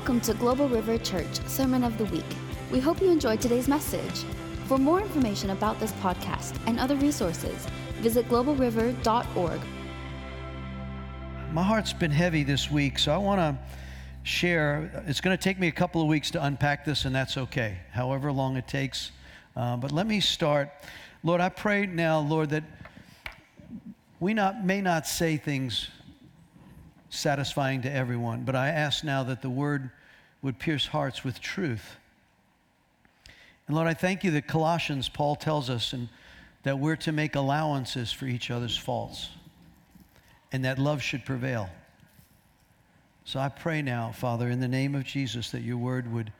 Welcome to Global River Church Sermon of the Week. We hope you enjoyed today's message. For more information about this podcast and other resources, visit globalriver.org. My heart's been heavy this week, so I want to share. It's going to take me a couple of weeks to unpack this, and that's okay, however long it takes. Uh, but let me start. Lord, I pray now, Lord, that we not, may not say things satisfying to everyone, but I ask now that the word would pierce hearts with truth. And Lord, I thank you that Colossians, Paul tells us, and that we're to make allowances for each other's faults and that love should prevail. So I pray now, Father, in the name of Jesus, that your word would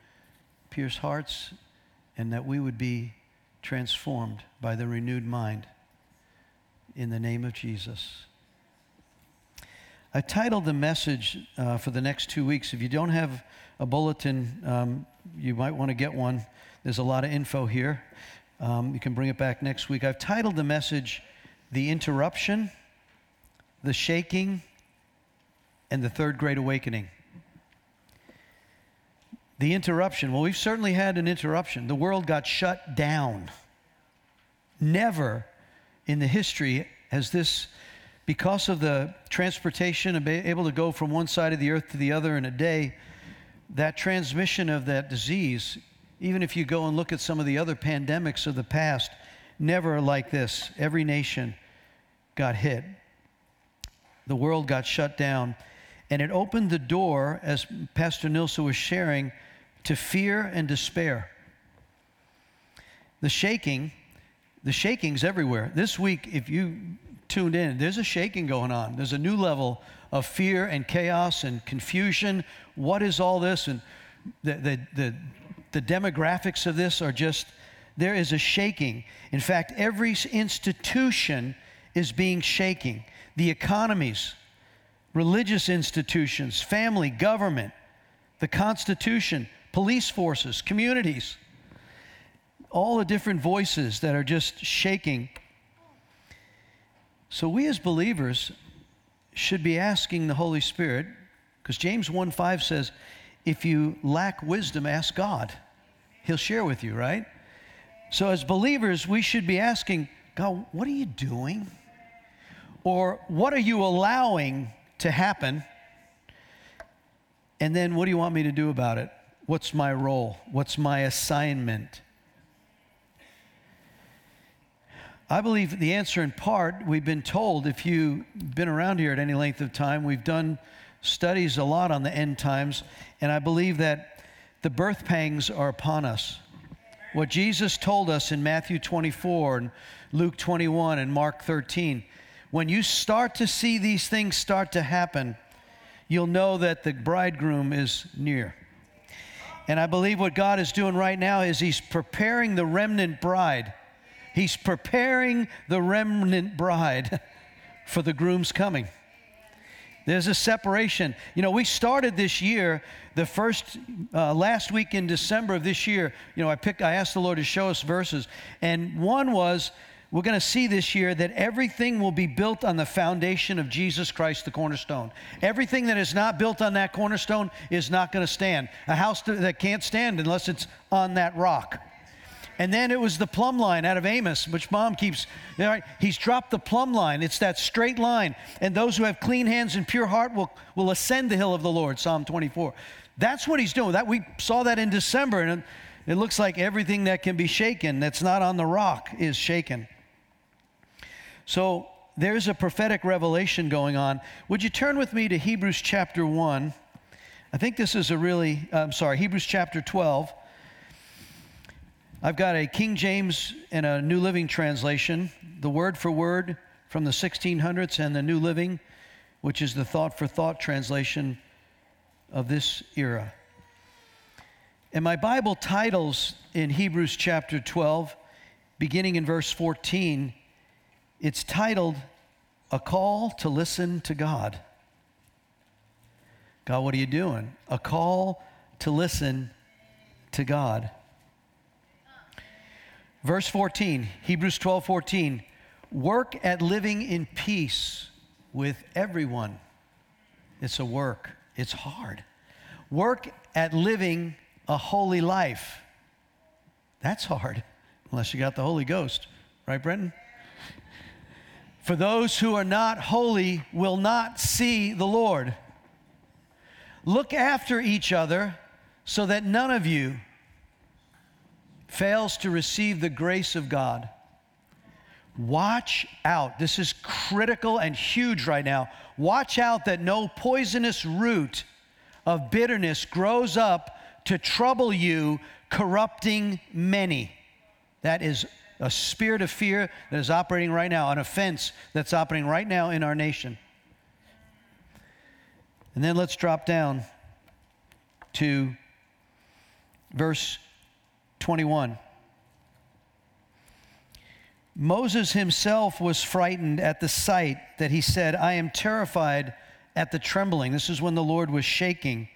pierce hearts and that we would be transformed by the renewed mind. In the name of Jesus. I titled the message uh, for the next two weeks. If you don't have a bulletin, um, you might want to get one. There's a lot of info here. Um, you can bring it back next week. I've titled the message The Interruption, The Shaking, and the Third Great Awakening. The interruption. Well, we've certainly had an interruption. The world got shut down. Never in the history has this because of the transportation able to go from one side of the earth to the other in a day, that transmission of that disease, even if you go and look at some of the other pandemics of the past, never like this. Every nation got hit. The world got shut down. And it opened the door, as Pastor Nilsa was sharing, to fear and despair. The shaking, the shaking's everywhere. This week, if you tuned in, there's a shaking going on. There's a new level of fear and chaos and confusion. What is all this? And the, the, the, the demographics of this are just, there is a shaking. In fact, every institution is being shaking. The economies, religious institutions, family, government, the Constitution, police forces, communities, all the different voices that are just shaking so we as believers should be asking the Holy Spirit, because James 1 5 says, if you lack wisdom, ask God. He'll share with you, right? So as believers, we should be asking, God, what are you doing? Or what are you allowing to happen? And then what do you want me to do about it? What's my role? What's my assignment? I believe the answer, in part, we've been told, if you've been around here at any length of time, we've done studies a lot on the end times, and I believe that the birth pangs are upon us. What Jesus told us in Matthew 24 and Luke 21 and Mark 13, when you start to see these things start to happen, you'll know that the bridegroom is near. And I believe what God is doing right now is He's preparing the remnant bride He's preparing the remnant bride for the groom's coming. There's a separation. You know, we started this year, the first, uh, last week in December of this year, you know, I picked, I asked the Lord to show us verses. And one was, we're going to see this year that everything will be built on the foundation of Jesus Christ, the cornerstone. Everything that is not built on that cornerstone is not going to stand. A house that can't stand unless it's on that rock. And then it was the plumb line out of Amos, which mom keeps. He's dropped the plumb line. It's that straight line. And those who have clean hands and pure heart will, will ascend the hill of the Lord, Psalm 24. That's what he's doing. That we saw that in December, and it looks like everything that can be shaken, that's not on the rock, is shaken. So there's a prophetic revelation going on. Would you turn with me to Hebrews chapter 1? I think this is a really, I'm sorry, Hebrews chapter 12. I've got a King James and a New Living Translation, the word for word from the 1600s, and the New Living, which is the thought for thought translation of this era. And my Bible titles in Hebrews chapter 12, beginning in verse 14, it's titled A Call to Listen to God. God, what are you doing? A call to listen to God. Verse 14, Hebrews 12 14. Work at living in peace with everyone. It's a work, it's hard. Work at living a holy life. That's hard, unless you got the Holy Ghost. Right, Brenton? For those who are not holy will not see the Lord. Look after each other so that none of you fails to receive the grace of God. Watch out. This is critical and huge right now. Watch out that no poisonous root of bitterness grows up to trouble you, corrupting many. That is a spirit of fear that is operating right now, an offense that's operating right now in our nation. And then let's drop down to verse 21. Moses himself was frightened at the sight that he said, I am terrified at the trembling. This is when the Lord was shaking.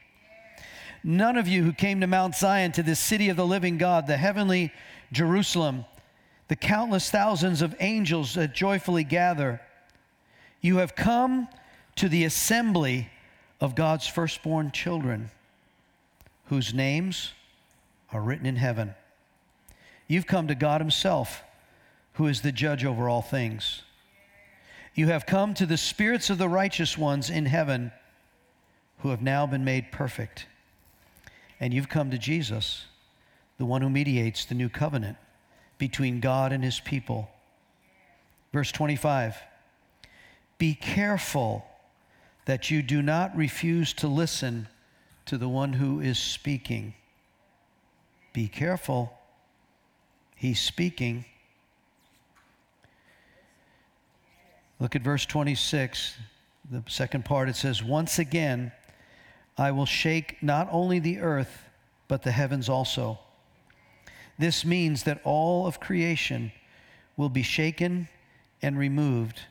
None of you who came to Mount Zion, to this city of the living God, the heavenly Jerusalem, the countless thousands of angels that joyfully gather, you have come to the assembly of God's firstborn children, whose names are written in heaven. You've come to God Himself who is the judge over all things. You have come to the spirits of the righteous ones in heaven who have now been made perfect. And you've come to Jesus, the one who mediates the new covenant between God and his people. Verse 25 Be careful that you do not refuse to listen to the one who is speaking. Be careful. He's speaking. Look at verse 26, the second part. It says, Once again, I will shake not only the earth, but the heavens also. This means that all of creation will be shaken and removed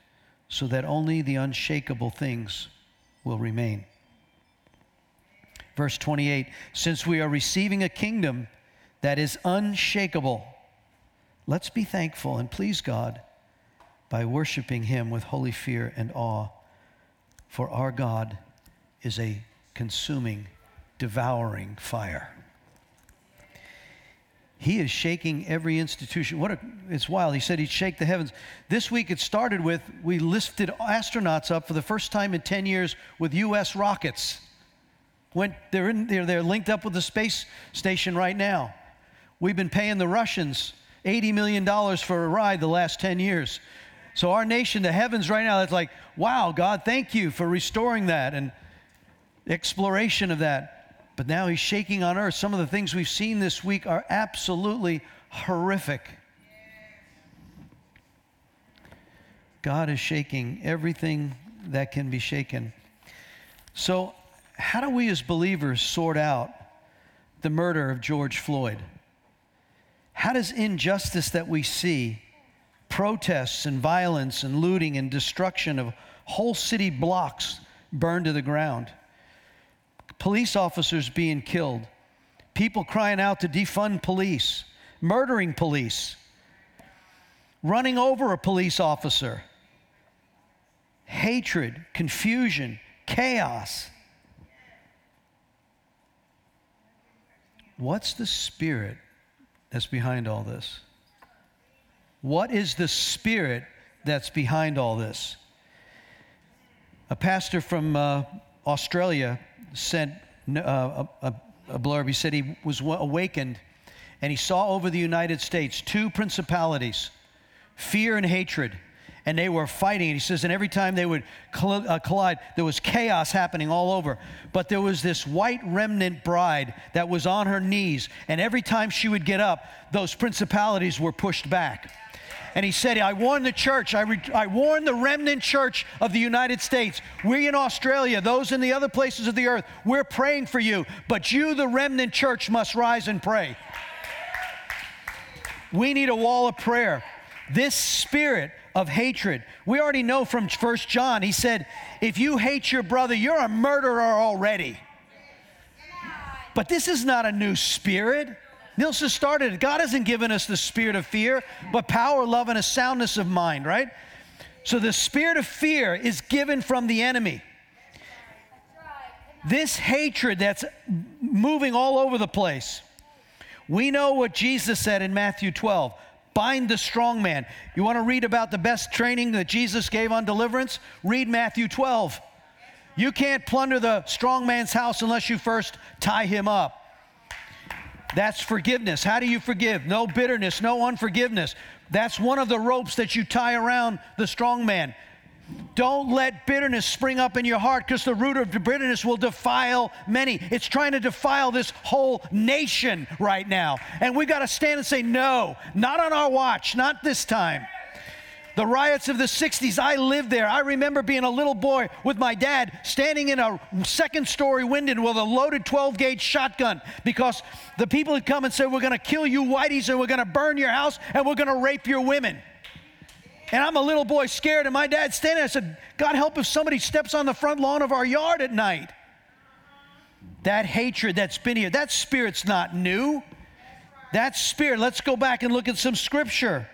so that only the unshakable things will remain. Verse 28 Since we are receiving a kingdom that is unshakable, let's be thankful and please God by worshiping Him with holy fear and awe. For our God is a consuming, devouring fire. He is shaking every institution. What a, it's wild. He said he'd shake the heavens. This week it started with we lifted astronauts up for the first time in 10 years with U.S. rockets. Went, they're, in, they're, they're linked up with the space station right now. We've been paying the Russians $80 million for a ride the last 10 years. So, our nation, the heavens right now, it's like, wow, God, thank you for restoring that and exploration of that. But now He's shaking on earth. Some of the things we've seen this week are absolutely horrific. God is shaking everything that can be shaken. So, how do we as believers sort out the murder of George Floyd? How does injustice that we see protests and violence and looting and destruction of whole city blocks burned to the ground, police officers being killed, people crying out to defund police, murdering police, running over a police officer, hatred, confusion, chaos. What's the spirit that's behind all this? What is the spirit that's behind all this? A pastor from uh, Australia sent uh, a, a blurb. He said he was awakened and he saw over the United States two principalities fear and hatred and they were fighting. And he says, and every time they would uh, collide, there was chaos happening all over. But there was this white remnant bride that was on her knees, and every time she would get up, those principalities were pushed back and he said, I warn the church, I, re- I warn the remnant church of the United States. We in Australia, those in the other places of the earth, we're praying for you, but you, the remnant church, must rise and pray. We need a wall of prayer. This spirit of hatred, we already know from First John, he said, if you hate your brother, you're a murderer already. But this is not a new spirit. Nilsa started it. God hasn't given us the spirit of fear, but power, love, and a soundness of mind, right? So the spirit of fear is given from the enemy. This hatred that's moving all over the place. We know what Jesus said in Matthew 12 bind the strong man. You want to read about the best training that Jesus gave on deliverance? Read Matthew 12. You can't plunder the strong man's house unless you first tie him up. That's forgiveness. How do you forgive? No bitterness, no unforgiveness. That's one of the ropes that you tie around the strong man. Don't let bitterness spring up in your heart because the root of bitterness will defile many. It's trying to defile this whole nation right now. And we've got to stand and say, no, not on our watch, not this time. The riots of the 60s, I lived there. I remember being a little boy with my dad standing in a second story window with a loaded 12 gauge shotgun because the people had come and said, We're going to kill you whiteys and we're going to burn your house and we're going to rape your women. And I'm a little boy scared, and my dad's standing. I said, God help if somebody steps on the front lawn of our yard at night. That hatred that's been here, that spirit's not new. That spirit, let's go back and look at some scripture.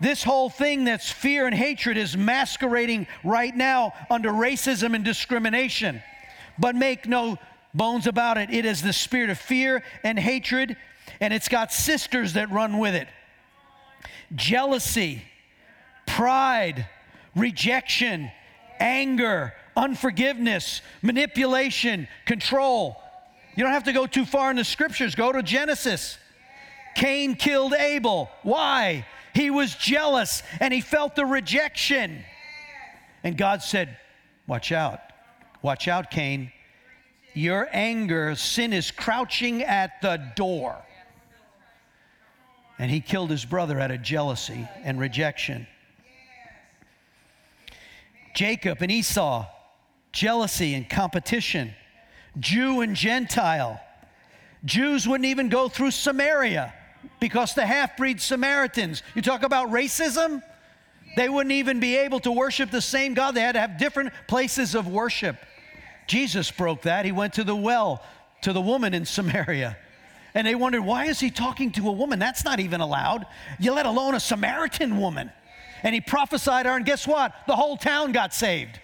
This whole thing that's fear and hatred is masquerading right now under racism and discrimination. But make no bones about it, it is the spirit of fear and hatred, and it's got sisters that run with it jealousy, pride, rejection, anger, unforgiveness, manipulation, control. You don't have to go too far in the scriptures. Go to Genesis. Cain killed Abel. Why? He was jealous and he felt the rejection. And God said, Watch out. Watch out, Cain. Your anger, sin is crouching at the door. And he killed his brother out of jealousy and rejection. Jacob and Esau, jealousy and competition. Jew and Gentile. Jews wouldn't even go through Samaria because the half breed Samaritans, you talk about racism, they wouldn't even be able to worship the same God. They had to have different places of worship. Jesus broke that. He went to the well, to the woman in Samaria. And they wondered, why is he talking to a woman? That's not even allowed. You let alone a Samaritan woman. And he prophesied her, and guess what? The whole town got saved.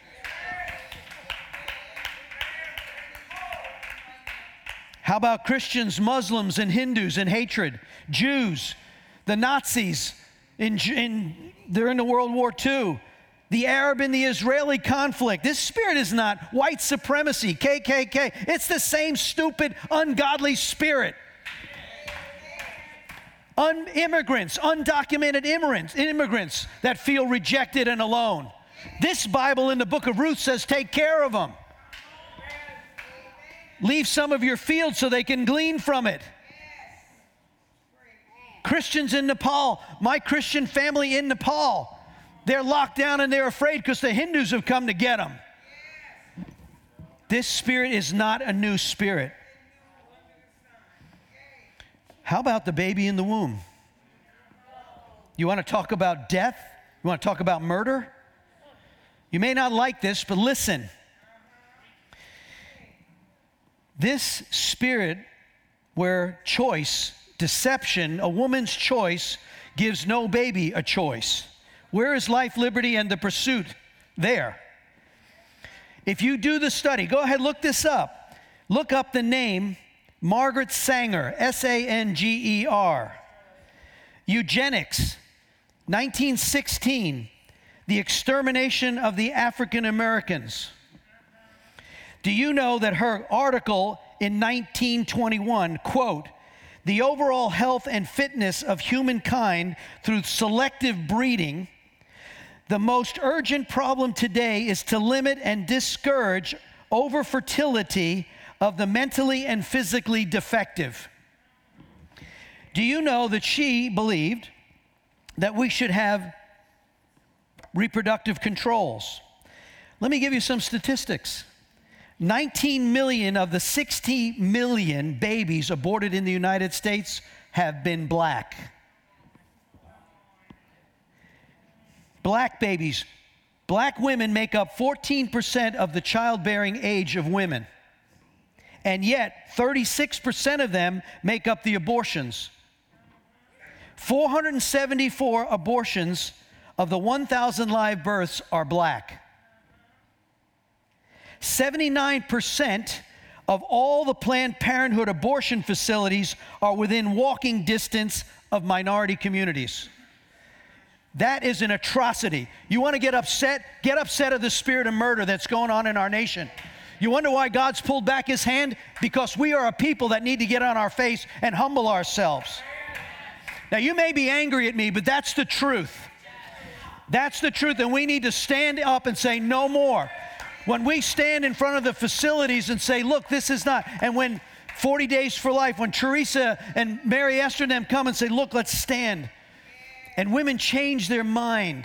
How about Christians, Muslims, and Hindus in hatred? Jews, the Nazis in, in during the World War II, the Arab and the Israeli conflict. This spirit is not white supremacy, KKK. It's the same stupid, ungodly spirit. Un- immigrants, undocumented immigrants, immigrants that feel rejected and alone. This Bible in the book of Ruth says, take care of them. Leave some of your field so they can glean from it. Christians in Nepal, my Christian family in Nepal, they're locked down and they're afraid because the Hindus have come to get them. This spirit is not a new spirit. How about the baby in the womb? You want to talk about death? You want to talk about murder? You may not like this, but listen. This spirit where choice, deception, a woman's choice gives no baby a choice. Where is life, liberty, and the pursuit? There. If you do the study, go ahead, look this up. Look up the name Margaret Sanger, S A N G E R. Eugenics, 1916, the extermination of the African Americans. Do you know that her article in 1921, quote, the overall health and fitness of humankind through selective breeding, the most urgent problem today is to limit and discourage overfertility of the mentally and physically defective. Do you know that she believed that we should have reproductive controls? Let me give you some statistics. 19 million of the 60 million babies aborted in the United States have been black. Black babies, black women make up 14% of the childbearing age of women. And yet, 36% of them make up the abortions. 474 abortions of the 1,000 live births are black. 79% of all the Planned Parenthood abortion facilities are within walking distance of minority communities. That is an atrocity. You want to get upset? Get upset at the spirit of murder that's going on in our nation. You wonder why God's pulled back his hand? Because we are a people that need to get on our face and humble ourselves. Now, you may be angry at me, but that's the truth. That's the truth, and we need to stand up and say, no more. When we stand in front of the facilities and say, look, this is not, and when 40 Days for Life, when Teresa and Mary Esther and them come and say, look, let's stand, and women change their mind.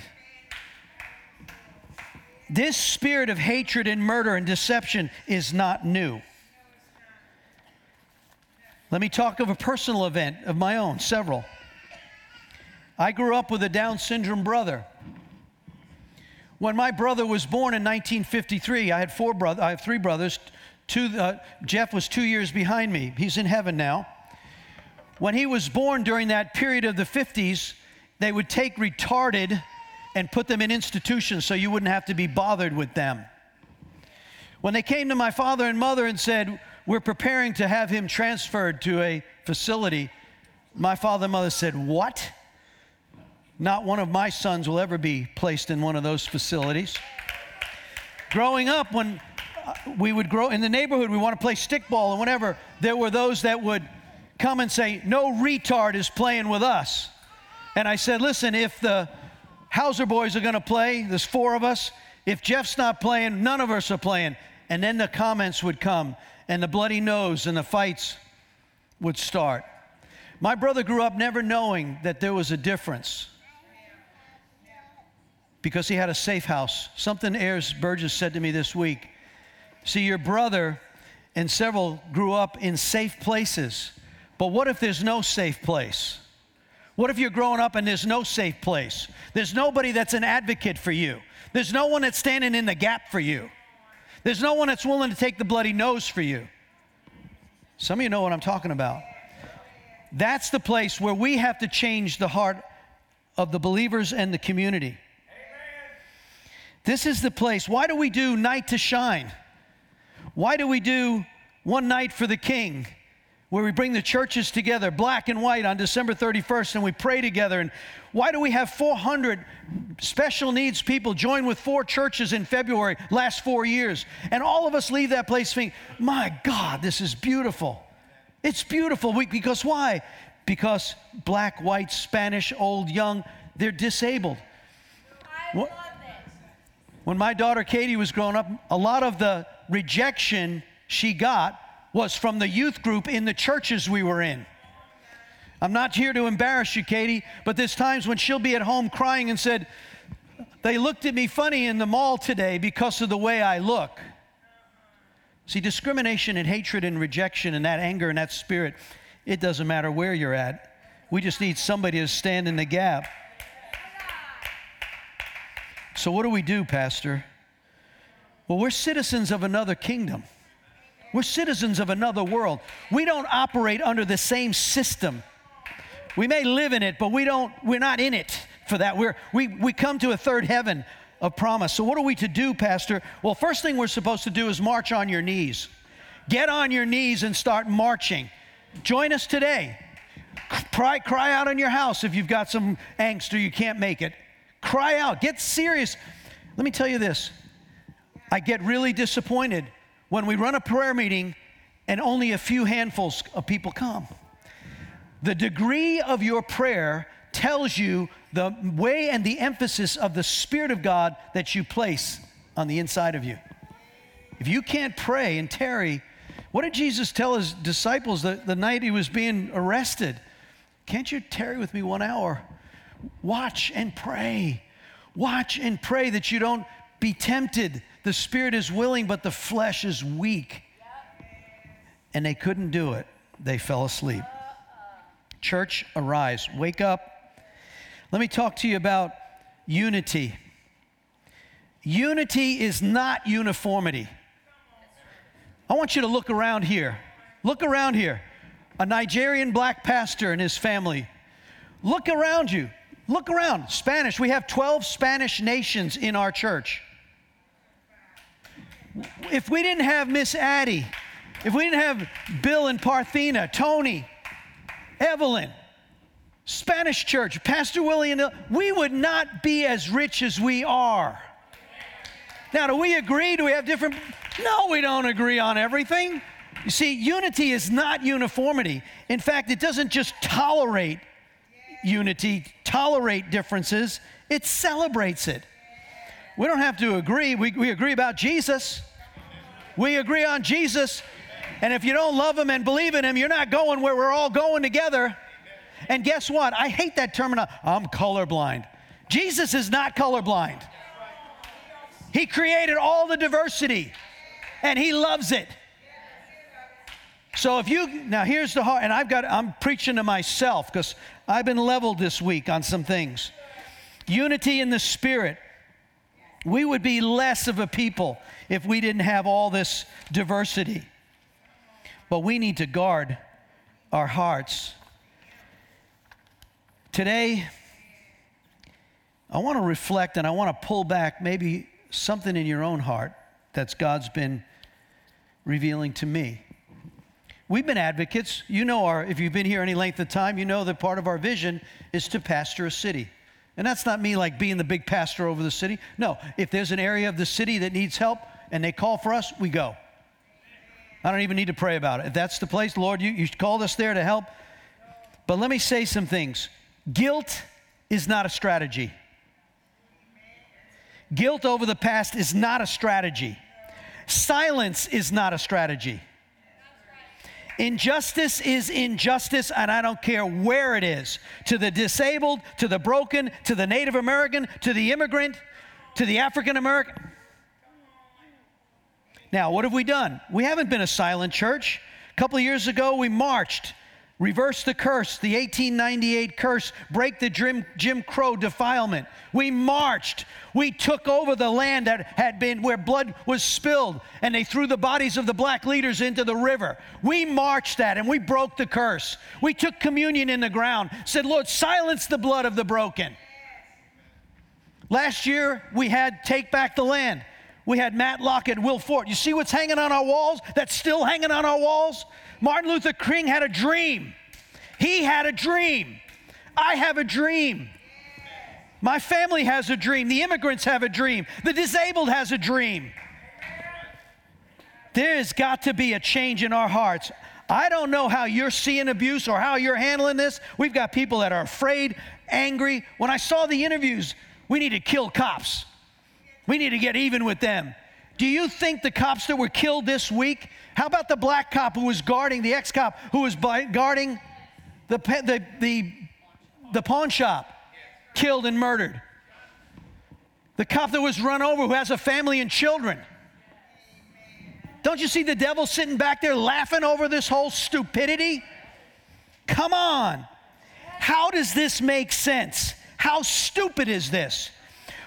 This spirit of hatred and murder and deception is not new. Let me talk of a personal event of my own, several. I grew up with a Down syndrome brother. When my brother was born in 1953, I had four brothers. I have three brothers. Two, uh, Jeff was two years behind me. He's in heaven now. When he was born during that period of the 50s, they would take retarded and put them in institutions so you wouldn't have to be bothered with them. When they came to my father and mother and said, We're preparing to have him transferred to a facility, my father and mother said, What? Not one of my sons will ever be placed in one of those facilities. Growing up, when uh, we would grow in the neighborhood, we want to play stickball and whatever, there were those that would come and say, No retard is playing with us. And I said, Listen, if the Hauser boys are going to play, there's four of us. If Jeff's not playing, none of us are playing. And then the comments would come, and the bloody nose and the fights would start. My brother grew up never knowing that there was a difference because he had a safe house. Something Ayers Burgess said to me this week. See, your brother and several grew up in safe places, but what if there's no safe place? What if you're growing up and there's no safe place? There's nobody that's an advocate for you. There's no one that's standing in the gap for you. There's no one that's willing to take the bloody nose for you. Some of you know what I'm talking about. That's the place where we have to change the heart of the believers and the community. This is the place. Why do we do night to shine? Why do we do one night for the king? Where we bring the churches together, black and white, on December 31st, and we pray together. And why do we have 400 special needs people join with four churches in February, last four years? And all of us leave that place thinking, my God, this is beautiful. It's beautiful. We, because why? Because black, white, Spanish, old, young, they're disabled. When my daughter Katie was growing up, a lot of the rejection she got was from the youth group in the churches we were in. I'm not here to embarrass you, Katie, but there's times when she'll be at home crying and said, They looked at me funny in the mall today because of the way I look. See, discrimination and hatred and rejection and that anger and that spirit, it doesn't matter where you're at. We just need somebody to stand in the gap. So, what do we do, Pastor? Well, we're citizens of another kingdom. We're citizens of another world. We don't operate under the same system. We may live in it, but we don't, we're not in it for that. We're, we, we come to a third heaven of promise. So, what are we to do, Pastor? Well, first thing we're supposed to do is march on your knees. Get on your knees and start marching. Join us today. Cry, cry out in your house if you've got some angst or you can't make it. Cry out, get serious. Let me tell you this I get really disappointed when we run a prayer meeting and only a few handfuls of people come. The degree of your prayer tells you the way and the emphasis of the Spirit of God that you place on the inside of you. If you can't pray and tarry, what did Jesus tell his disciples the, the night he was being arrested? Can't you tarry with me one hour? Watch and pray. Watch and pray that you don't be tempted. The spirit is willing, but the flesh is weak. And they couldn't do it. They fell asleep. Church, arise. Wake up. Let me talk to you about unity. Unity is not uniformity. I want you to look around here. Look around here. A Nigerian black pastor and his family. Look around you. Look around. Spanish. We have 12 Spanish nations in our church. If we didn't have Miss Addie if we didn't have Bill and Parthena, Tony, Evelyn, Spanish church, Pastor Willie, we would not be as rich as we are. Now, do we agree? Do we have different? No, we don't agree on everything. You see, unity is not uniformity. In fact, it doesn't just tolerate unity, tolerate differences, it celebrates it. We don't have to agree. We, we agree about Jesus. We agree on Jesus. And if you don't love him and believe in him, you're not going where we're all going together. And guess what? I hate that terminology. I'm colorblind. Jesus is not colorblind. He created all the diversity and he loves it. So if you now here's the heart, and I've got I'm preaching to myself because I've been leveled this week on some things. Unity in the spirit. We would be less of a people if we didn't have all this diversity. But we need to guard our hearts. Today, I want to reflect and I want to pull back maybe something in your own heart that's God's been revealing to me. We've been advocates. You know our if you've been here any length of time, you know that part of our vision is to pastor a city. And that's not me like being the big pastor over the city. No, if there's an area of the city that needs help and they call for us, we go. I don't even need to pray about it. If that's the place, Lord, you, you called us there to help. But let me say some things. Guilt is not a strategy. Guilt over the past is not a strategy. Silence is not a strategy. Injustice is injustice, and I don't care where it is to the disabled, to the broken, to the Native American, to the immigrant, to the African American. Now, what have we done? We haven't been a silent church. A couple years ago, we marched reverse the curse, the 1898 curse, break the Jim, Jim Crow defilement. We marched. We took over the land that had been where blood was spilled, and they threw the bodies of the black leaders into the river. We marched that and we broke the curse. We took communion in the ground, said, Lord, silence the blood of the broken. Last year, we had Take Back the Land. We had Matt Lockett, Will Fort. You see what's hanging on our walls? That's still hanging on our walls? Martin Luther King had a dream. He had a dream. I have a dream. My family has a dream. The immigrants have a dream. The disabled has a dream. There's got to be a change in our hearts. I don't know how you're seeing abuse or how you're handling this. We've got people that are afraid, angry. When I saw the interviews, we need to kill cops. We need to get even with them. Do you think the cops that were killed this week? How about the black cop who was guarding, the ex cop who was guarding the, the, the, the pawn shop, killed and murdered? The cop that was run over who has a family and children. Don't you see the devil sitting back there laughing over this whole stupidity? Come on. How does this make sense? How stupid is this?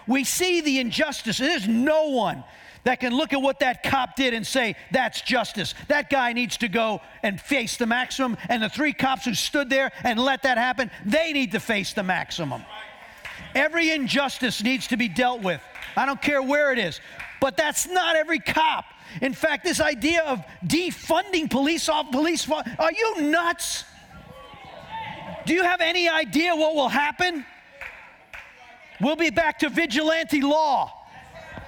We see the injustice. There's no one that can look at what that cop did and say, that's justice. That guy needs to go and face the maximum. And the three cops who stood there and let that happen, they need to face the maximum. Every injustice needs to be dealt with. I don't care where it is. But that's not every cop. In fact, this idea of defunding police off police, are you nuts? Do you have any idea what will happen? We'll be back to vigilante law.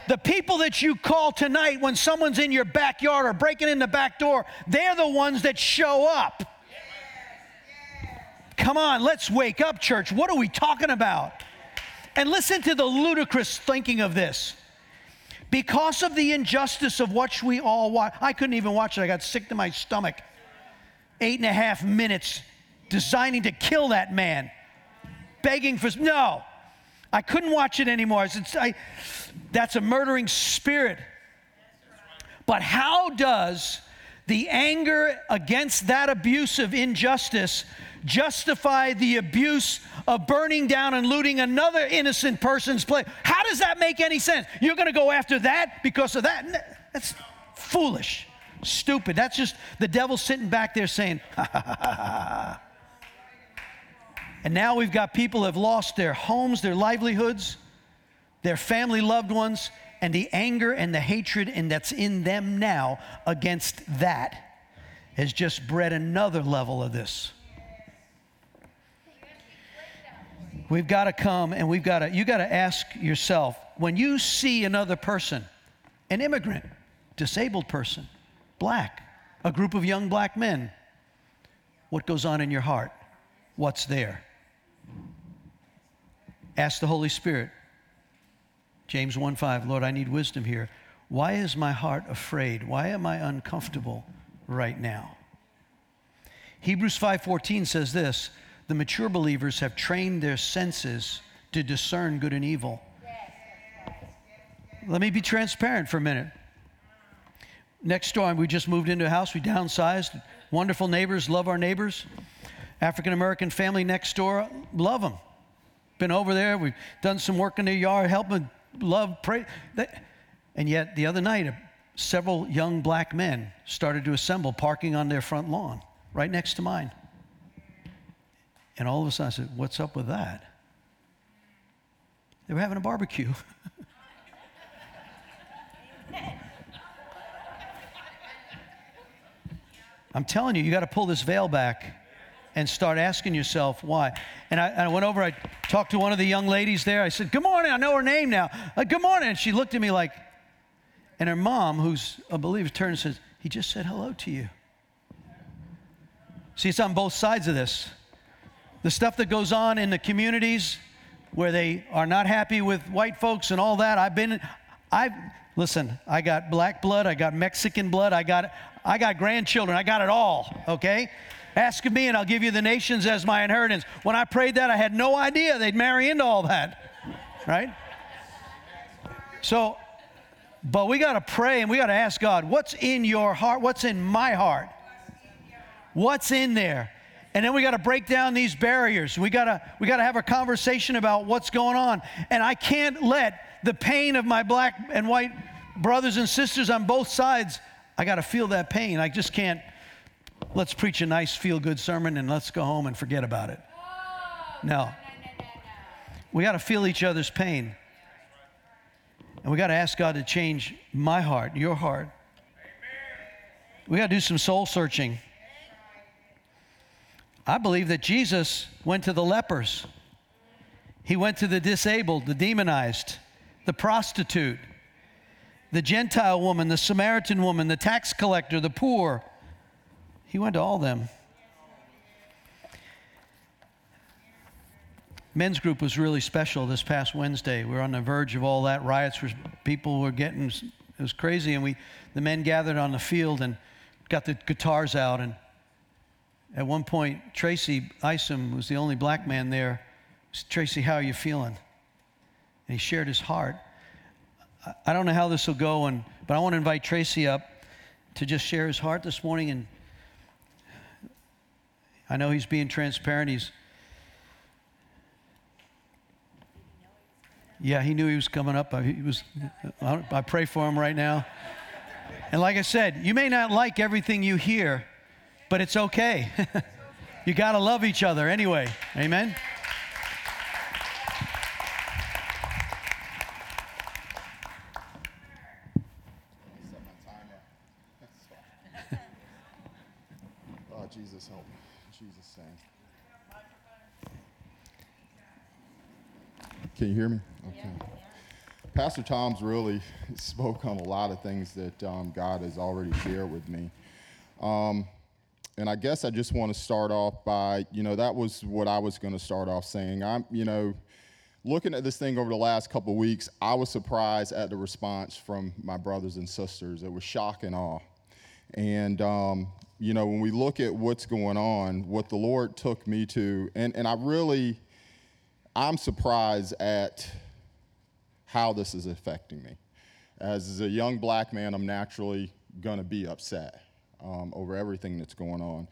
The people that you call tonight when someone's in your backyard or breaking in the back door, they're the ones that show up. Come on, let's wake up, church. What are we talking about? And listen to the ludicrous thinking of this. Because of the injustice of what we all watch, I couldn't even watch it. I got sick to my stomach. Eight and a half minutes designing to kill that man, begging for no. I couldn't watch it anymore. I, said, that's a murdering spirit. But how does the anger against that abuse of injustice justify the abuse of burning down and looting another innocent person's place? How does that make any sense? You're going to go after that because of that? That's foolish, stupid. That's just the devil sitting back there saying, ha ha ha ha ha. And now we've got people who have lost their homes, their livelihoods, their family loved ones, and the anger and the hatred and that's in them now against that. has just bred another level of this. We've got to come and we've got to, you got to ask yourself when you see another person, an immigrant, disabled person, black, a group of young black men, what goes on in your heart? What's there? Ask the Holy Spirit. James 1 5, Lord, I need wisdom here. Why is my heart afraid? Why am I uncomfortable right now? Hebrews 5:14 says this, the mature believers have trained their senses to discern good and evil. Let me be transparent for a minute. Next door, we just moved into a house, we downsized. Wonderful neighbors, love our neighbors. African American family next door, love them. Been over there, we've done some work in their yard, helping, love, pray. And yet, the other night, several young black men started to assemble, parking on their front lawn, right next to mine. And all of a sudden, I said, What's up with that? They were having a barbecue. I'm telling you, you got to pull this veil back and start asking yourself why. And I, I, went over, I talked to one of the young ladies there. I said, Good morning. I know her name now. Uh, Good morning. And she looked at me like, and her mom, who's a believer, turned and says, He just said hello to you. See, it's on both sides of this. The stuff that goes on in the communities where they are not happy with white folks and all that. I've been, I've, listen, I got black blood, I got Mexican blood, I got, I got grandchildren, I got it all, okay? Ask of me and I'll give you the nations as my inheritance. When I prayed that, I had no idea they'd marry into all that, right? So, but we got to pray and we got to ask God, what's in your heart? What's in my heart? What's in there? And then we got to break down these barriers. We got to we got to have a conversation about what's going on. And I can't let the pain of my black and white brothers and sisters on both sides I got to feel that pain. I just can't, let's preach a nice, feel good sermon and let's go home and forget about it. No. We got to feel each other's pain. And we got to ask God to change my heart, your heart. We got to do some soul searching. I believe that Jesus went to the lepers, He went to the disabled, the demonized, the prostitute the Gentile woman, the Samaritan woman, the tax collector, the poor. He went to all them. Men's group was really special this past Wednesday. We were on the verge of all that. Riots were, people were getting, it was crazy. And we, the men gathered on the field and got the guitars out. And at one point, Tracy Isom was the only black man there. Said, Tracy, how are you feeling? And he shared his heart. I don't know how this will go, and, but I want to invite Tracy up to just share his heart this morning. And I know he's being transparent. He's, yeah, he knew he was coming up. I, he was, I pray for him right now. And like I said, you may not like everything you hear, but it's okay. you got to love each other anyway. Amen. Can you hear me? Okay. Pastor Tom's really spoke on a lot of things that um, God has already shared with me. Um, and I guess I just want to start off by, you know, that was what I was going to start off saying. I'm, you know, looking at this thing over the last couple of weeks, I was surprised at the response from my brothers and sisters. It was shock and awe. And, um, you know, when we look at what's going on, what the Lord took me to, and, and I really, I'm surprised at how this is affecting me. As a young black man, I'm naturally going to be upset um, over everything that's going on.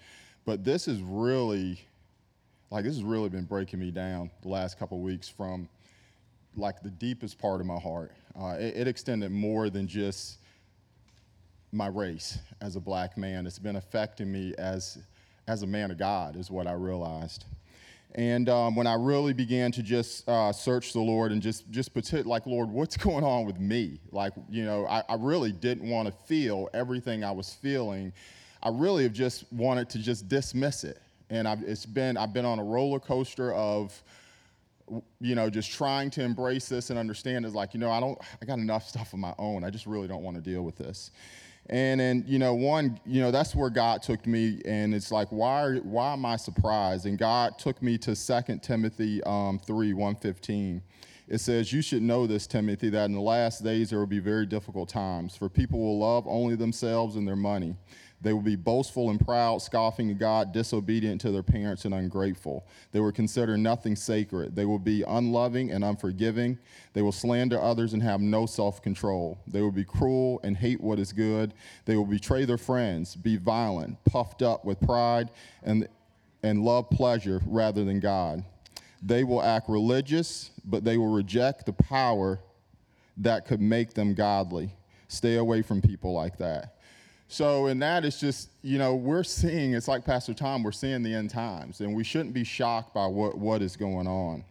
But this is really, like, this has really been breaking me down the last couple weeks from like the deepest part of my heart. Uh, it, it extended more than just my race as a black man. It's been affecting me as, as a man of God, is what I realized. And um, when I really began to just uh, search the Lord and just just like, Lord, what's going on with me? Like, you know, I, I really didn't want to feel everything I was feeling. I really have just wanted to just dismiss it. And I've, it's been, I've been on a roller coaster of, you know, just trying to embrace this and understand is like, you know, I don't, I got enough stuff of my own. I just really don't want to deal with this. And then, you know, one, you know, that's where God took me, and it's like, why, why am I surprised? And God took me to 2 Timothy um, 3, 115 it says, You should know this, Timothy, that in the last days there will be very difficult times, for people will love only themselves and their money. They will be boastful and proud, scoffing at God, disobedient to their parents, and ungrateful. They will consider nothing sacred. They will be unloving and unforgiving. They will slander others and have no self control. They will be cruel and hate what is good. They will betray their friends, be violent, puffed up with pride, and, and love pleasure rather than God. They will act religious, but they will reject the power that could make them godly. Stay away from people like that. So, in that, it's just, you know, we're seeing, it's like Pastor Tom, we're seeing the end times, and we shouldn't be shocked by what, what is going on.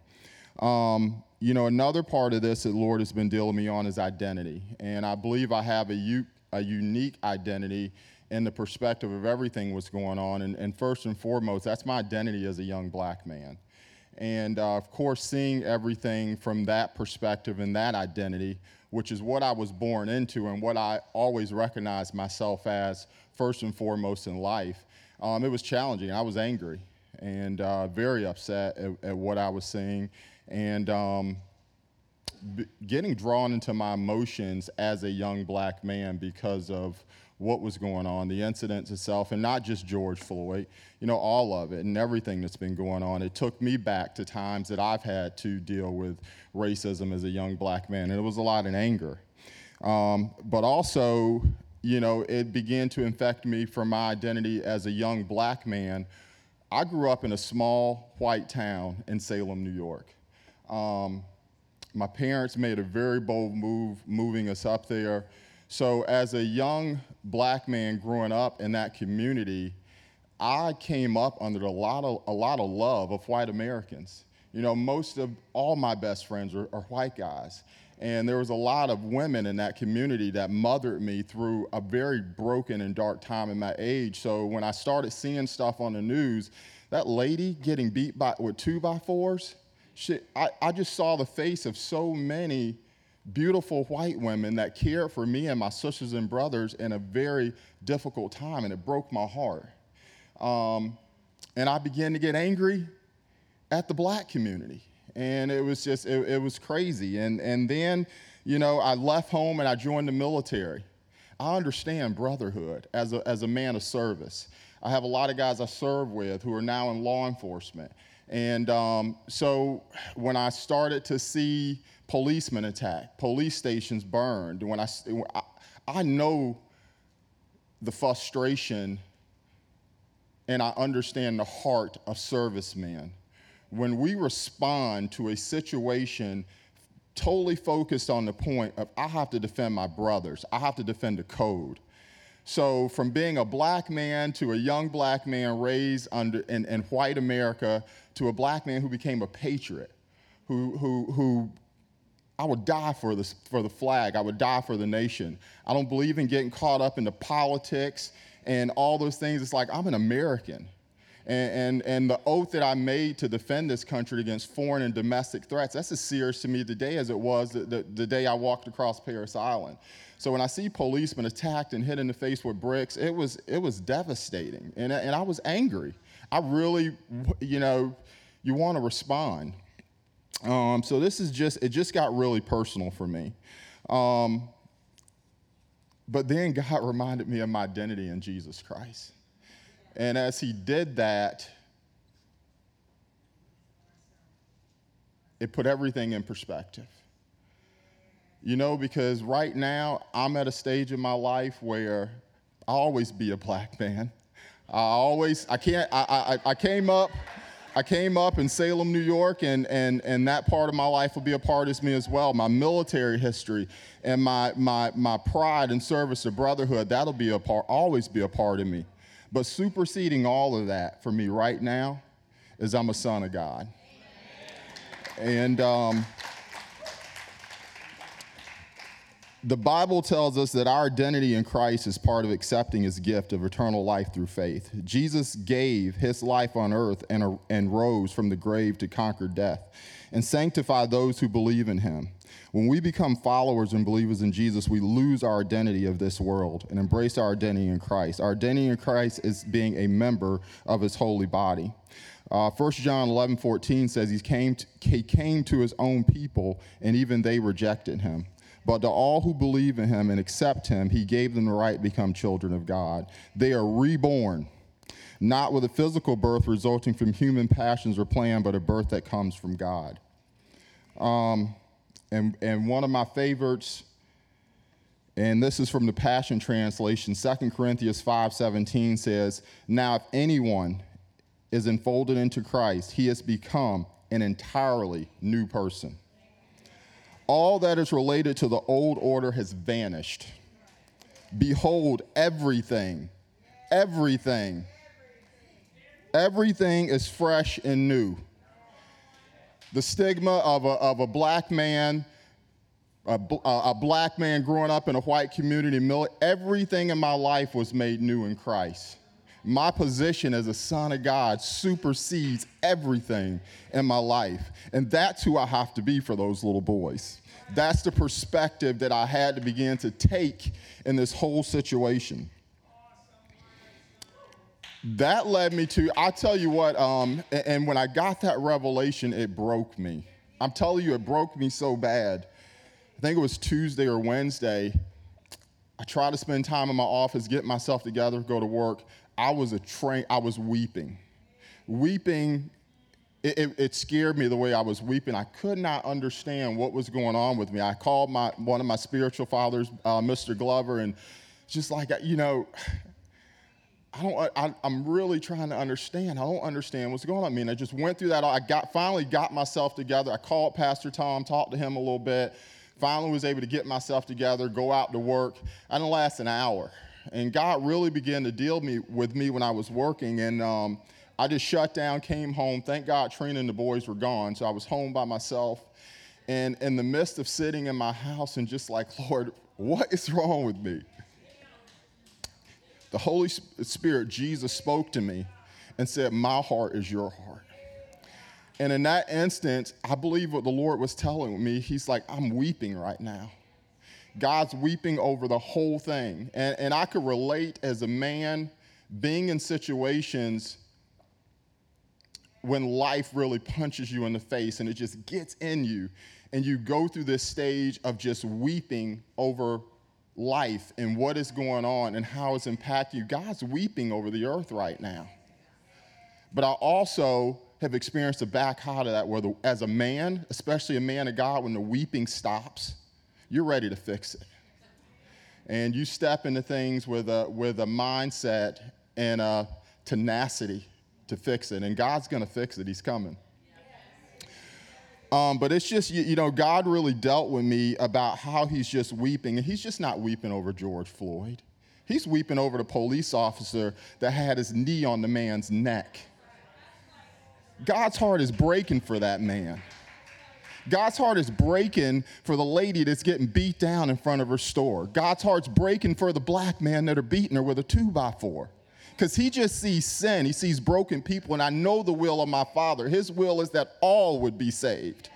Um, you know, another part of this that Lord has been dealing me on is identity. And I believe I have a, u- a unique identity in the perspective of everything that's going on. And, and first and foremost, that's my identity as a young black man. And uh, of course, seeing everything from that perspective and that identity, which is what I was born into and what I always recognized myself as first and foremost in life, um, it was challenging. I was angry and uh, very upset at, at, what I was seeing and um, b- getting drawn into my emotions as a young black man because of what was going on, the incident itself, and not just George Floyd, you know, all of it and everything that's been going on. It took me back to times that I've had to deal with racism as a young black man, and it was a lot in anger. Um, but also, you know, it began to infect me from my identity as a young black man. I grew up in a small white town in Salem, New York. Um, my parents made a very bold move moving us up there so, as a young black man growing up in that community, I came up under a lot of, a lot of love of white Americans. You know, most of all my best friends are, are white guys. And there was a lot of women in that community that mothered me through a very broken and dark time in my age. So when I started seeing stuff on the news, that lady getting beat by, with two by fours, I, I just saw the face of so many beautiful white women that cared for me and my sisters and brothers in a very difficult time, and it broke my heart. Um, and I began to get angry at the black community. And it was just, it, it was crazy. And, and then, you know, I left home and I joined the military. I understand brotherhood as a, as a man of service. I have a lot of guys I serve with who are now in law enforcement. And um, so when I started to see policemen attacked, police stations burned, when I, I, know the frustration and I understand the heart of servicemen. When we respond to a situation totally focused on the point of I have to defend my brothers, I have to defend the code. So, from being a black man to a young black man raised under, in, in white America to a black man who became a patriot, who, who, who I would die for, this, for the flag, I would die for the nation. I don't believe in getting caught up into politics and all those things. It's like I'm an American. And, and, and, the oath that I made to defend this country against foreign and domestic threats, that's as serious to me today as it was the, the, the day I walked across Parris Island. So when I see policemen attacked and hit in the face with bricks, it was, it was devastating. And, and I was angry. I really, you know, you want to respond. Um, so this is just, it just got really personal for me. Um, but then God reminded me of my identity in Jesus Christ. And as He did that, it put everything in perspective. You know, because right now I'm at a stage in my life where I'll always be a black man. I always, I can't, I, I, I came up, I came up in Salem, New York, and, and, and that part of my life will be a part of me as well. My military history and my, my, my pride and service to brotherhood, that'll be a part, always be a part of me. But superseding all of that for me right now is I'm a son of God. And um, the Bible tells us that our identity in Christ is part of accepting his gift of eternal life through faith. Jesus gave his life on earth and, and rose from the grave to conquer death and sanctify those who believe in him. When we become followers and believers in Jesus, we lose our identity of this world and embrace our identity in Christ. Our identity in Christ is being a member of his holy body. Uh, 1 John 11, 14 says he came, to, he came to his own people, and even they rejected him. But to all who believe in him and accept him, he gave them the right to become children of God. They are reborn, not with a physical birth resulting from human passions or plan, but a birth that comes from God. Um, and, and one of my favorites, and this is from the Passion Translation, 2 Corinthians 5:17 says, Now if anyone is enfolded into Christ, he has become an entirely new person all that is related to the old order has vanished. Behold, everything, everything, everything is fresh and new. The stigma of a, of a black man, a, a black man growing up in a white community, everything in my life was made new in Christ. My position as a son of God supersedes everything in my life. And that's who I have to be for those little boys. That's the perspective that I had to begin to take in this whole situation. That led me to, I tell you what, um, and when I got that revelation, it broke me. I'm telling you, it broke me so bad. I think it was Tuesday or Wednesday. I tried to spend time in my office, get myself together, go to work. I was a train, I was weeping. Weeping, it, it, it, scared me the way I was weeping. I could not understand what was going on with me. I called my one of my spiritual fathers, uh, Mr. Glover, and just like you know, I don't. I, am really trying to understand. I don't understand what's going on. I mean, I just went through that. I got finally got myself together. I called Pastor Tom, talked to him a little bit. Finally, was able to get myself together, go out to work. I didn't last an hour and God really began to deal me, with me when I was working. And um, I just shut down, came home. Thank God Trina and the boys were gone. So I was home by myself. And in the midst of sitting in my house and just like, Lord, what is wrong with me? The Holy Spirit, Jesus, spoke to me and said, My heart is your heart. And in that instant, I believe what the Lord was telling me. He's like, I'm weeping right now. God's weeping over the whole thing. And, and I could relate as a man being in situations when life really punches you in the face and it just gets in you. And you go through this stage of just weeping over life and what is going on and how it's impacting you. God's weeping over the earth right now. But I also have experienced the back of that where, the, as a man, especially a man of God, when the weeping stops, you're ready to fix it. And you step into things with a, with a mindset and a tenacity to fix it. And God's going to fix it, He's coming. Um, but it's just, you, you, know, God really dealt with me about how he's just weeping. And he's just not weeping over George Floyd. He's weeping over the police officer that had his knee on the man's neck. God's heart is breaking for that man. God's heart is breaking for the lady that's getting beat down in front of her store. God's heart's breaking for the black man that are beating her with a two by four. Because he just sees sin, he sees broken people, and I know the will of my father. His will is that all would be saved.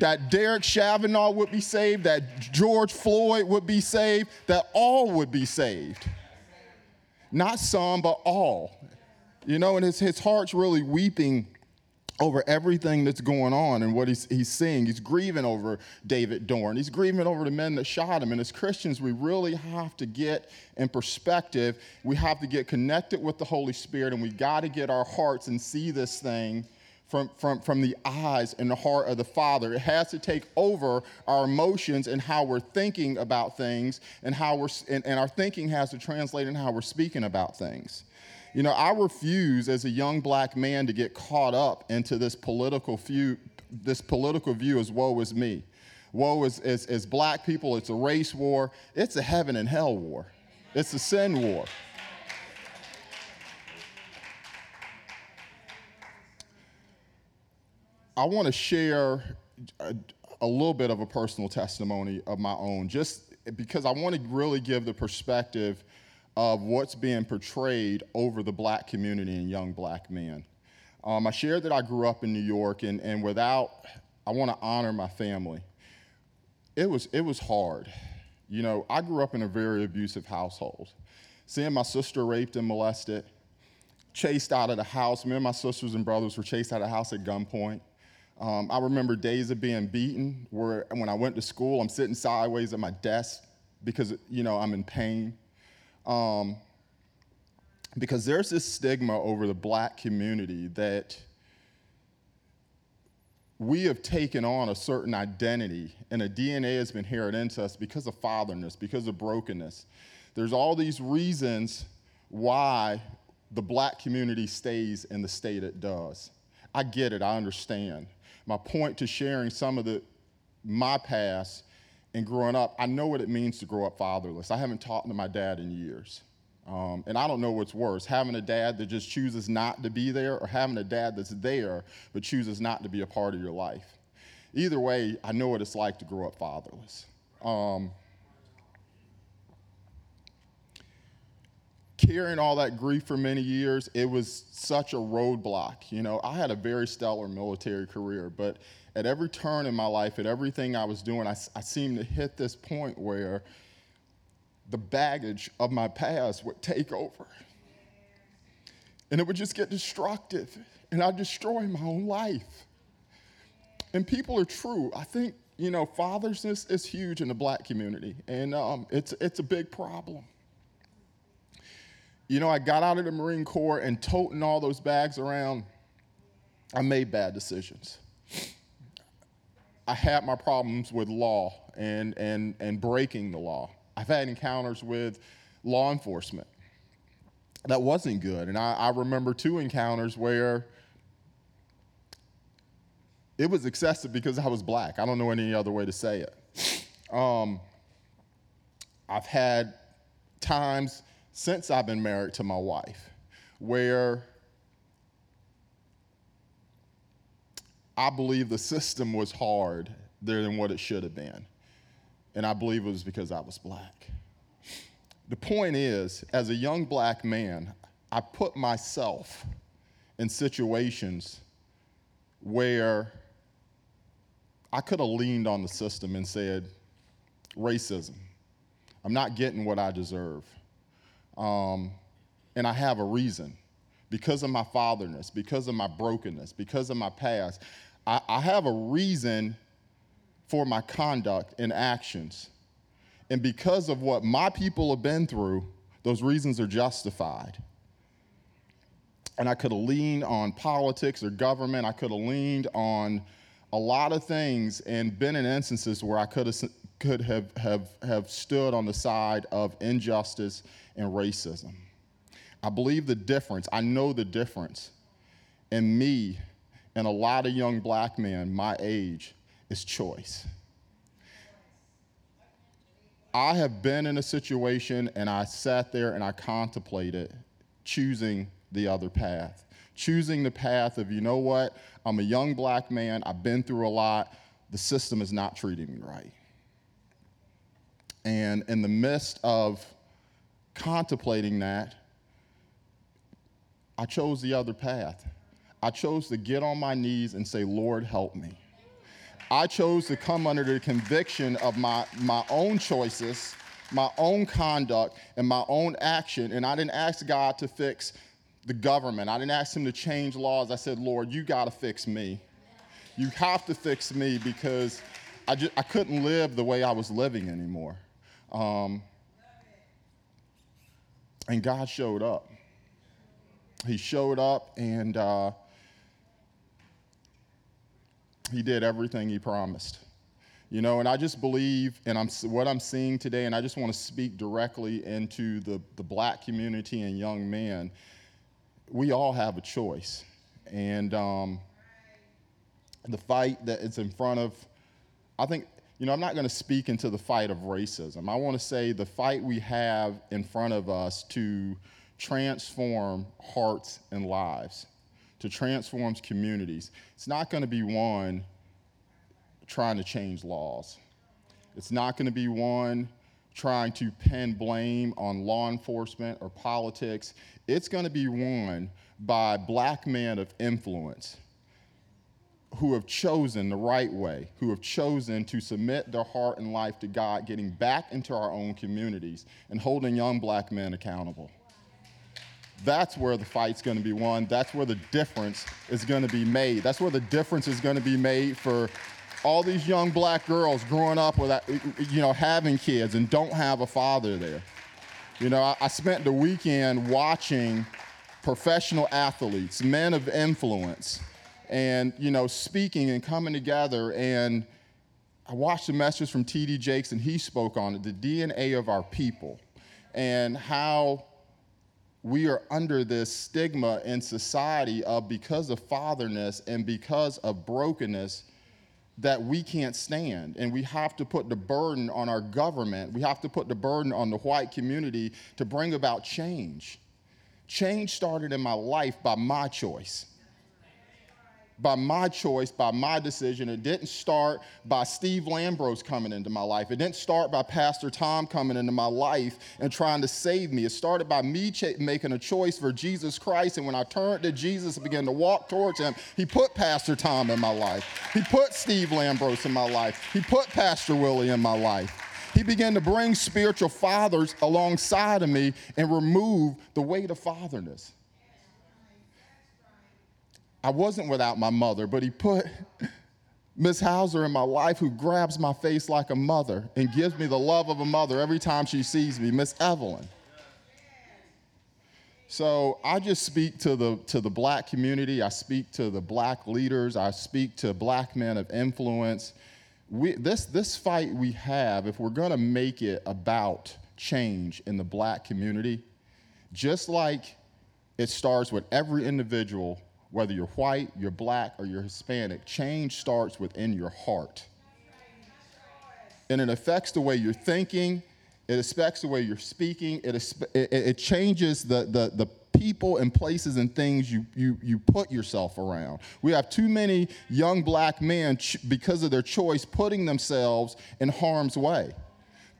That Derek Chavanagh would be saved, that George Floyd would be saved, that all would be saved. Not some, but all. You know, and his, his heart's really weeping over everything that's going on and what he's, he's seeing. He's grieving over David Dorn. He's grieving over the men that shot him. And as Christians, we really have to get in perspective. We have to get connected with the Holy Spirit, and we got to get our hearts and see this thing from, from, from the eyes and the heart of the Father. It has to take over our emotions and how we're thinking about things, and how we're and, and our thinking has to translate in how we're speaking about things. You know, I refuse as a young black man to get caught up into this political view, this political view as woe is me. Woe is, as, black people, it's a race war, it's a heaven and hell war, it's a sin war. I want to share a, a little bit of a personal testimony of my own, just because I want to really give the perspective of what's being portrayed over the black community and young black men. Um, I shared that I grew up in New York, and, and without, I want to honor my family. It was, it was hard. You know, I grew up in a very abusive household. Seeing my sister raped and molested, chased out of the house. Me and my sisters and brothers were chased out of the house at gunpoint. Um, I remember days of being beaten where when I went to school, I'm sitting sideways at my desk because, you know, I'm in pain. Um, because there's this stigma over the black community that we have taken on a certain identity and a DNA has been inherited into us because of fatherness, because of brokenness. There's all these reasons why the black community stays in the state it does. I get it, I understand. My point to sharing some of the my past and growing up, I know what it means to grow up fatherless. I haven't talked to my dad in years. Um, and I don't know what's worse having a dad that just chooses not to be there, or having a dad that's there but chooses not to be a part of your life. Either way, I know what it's like to grow up fatherless. Um, carrying all that grief for many years, it was such a roadblock. You know, I had a very stellar military career, but at every turn in my life, at everything I was doing, I, I seemed to hit this point where the baggage of my past would take over. And it would just get destructive, and I'd destroy my own life. And people are true. I think, you know, fatherlessness is huge in the black community, and um, it's, it's a big problem. You know, I got out of the Marine Corps and toting all those bags around, I made bad decisions. I had my problems with law and, and, and breaking the law. I've had encounters with law enforcement that wasn't good. And I, I remember two encounters where it was excessive because I was black. I don't know any other way to say it. Um, I've had times since I've been married to my wife where I believe the system was hard than what it should have been. And I believe it was because I was black. The point is, as a young black man, I put myself in situations where I could have leaned on the system and said, racism. I'm not getting what I deserve. Um, and I have a reason because of my fatherness, because of my brokenness, because of my past. I, I have a reason for my conduct and actions. And because of what my people have been through, those reasons are justified. And I could have leaned on politics or government, I could have leaned on a lot of things and been in instances where I could have could have, have, have stood on the side of injustice and racism. I believe the difference, I know the difference in me and a lot of young black men my age is choice. I have been in a situation and I sat there and I contemplated choosing the other path. Choosing the path of, you know what, I'm a young black man, I've been through a lot, the system is not treating me right. And in the midst of contemplating that, I chose the other path. I chose to get on my knees and say, Lord, help me. I chose to come under the conviction of my, my own choices, my own conduct, and my own action. And I didn't ask God to fix the government. I didn't ask Him to change laws. I said, Lord, you got to fix me. You have to fix me because I, just, I couldn't live the way I was living anymore. Um, and God showed up. He showed up and uh, he did everything he promised. You know, and I just believe, and I'm, what I'm seeing today, and I just want to speak directly into the, the black community and young men. We all have a choice. And um, the fight that is in front of, I think you know, I'm not going to speak into the fight of racism. I want to say the fight we have in front of us to transform hearts and lives, to transform communities. It's not going to be one trying to change laws. It's not going to be one trying to pin blame on law enforcement or politics. It's going to be won by black men of influence who have chosen the right way, who have chosen to submit their heart and life to God, getting back into our own communities and holding young black men accountable. That's where the fight's going to be won. That's where the difference is going to be made. That's where the difference is going to be made for all these young black girls growing up without, you know, having kids and don't have a father there. You know, I, I spent the weekend watching professional athletes, men of influence, and, you know, speaking and coming together. And I watched a message from T.D. Jakes, and he spoke on it the DNA of our people and how we are under this stigma in society of because of fatherness and because of brokenness that we can't stand. And we have to put the burden on our government. We have to put the burden on the white community to bring about change. Change started in my life by my choice by my choice, by my decision. It didn't start by Steve Lambros coming into my life. It didn't start by Pastor Tom coming into my life and trying to save me. It started by me ch- making a choice for Jesus Christ. And when I turned to Jesus and began to walk towards him, he put Pastor Tom in my life. He put Steve Lambros in my life. He put Pastor Willie in my life. He began to bring spiritual fathers alongside of me and remove the weight of fatherness. I wasn't without my mother, but he put Miss Hauser in my life who grabs my face like a mother and gives me the love of a mother every time she sees me, Miss Evelyn. So I just speak to the, to the black community, I speak to the black leaders, I speak to black men of influence. We, this, this fight we have, if we're gonna make it about change in the black community, just like it starts with every individual whether you're white, you're black, or you're Hispanic, change starts within your heart. And it affects the way you're thinking, it affects the way you're speaking, it, it, it changes the, the, the people and places and things you, you, you put yourself around. We have too many young black men, ch- because of their choice, putting themselves in harm's way,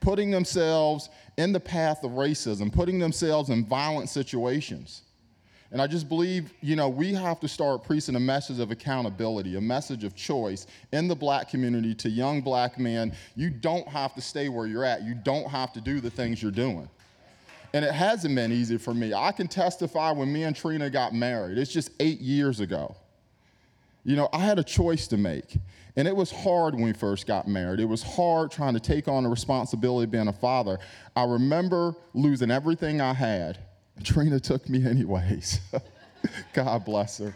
putting themselves in the path of racism, putting themselves in violent situations. And I just believe, you know, we have to start preaching a message of accountability, a message of choice in the black community to young black men. You don't have to stay where you're at. You don't have to do the things you're doing. And it hasn't been easy for me. I can testify when me and Trina got married. It's just eight years ago. You know, I had a choice to make. And it was hard when we first got married. It was hard trying to take on the responsibility of being a father. I remember losing everything I had Trina took me anyways. God bless her.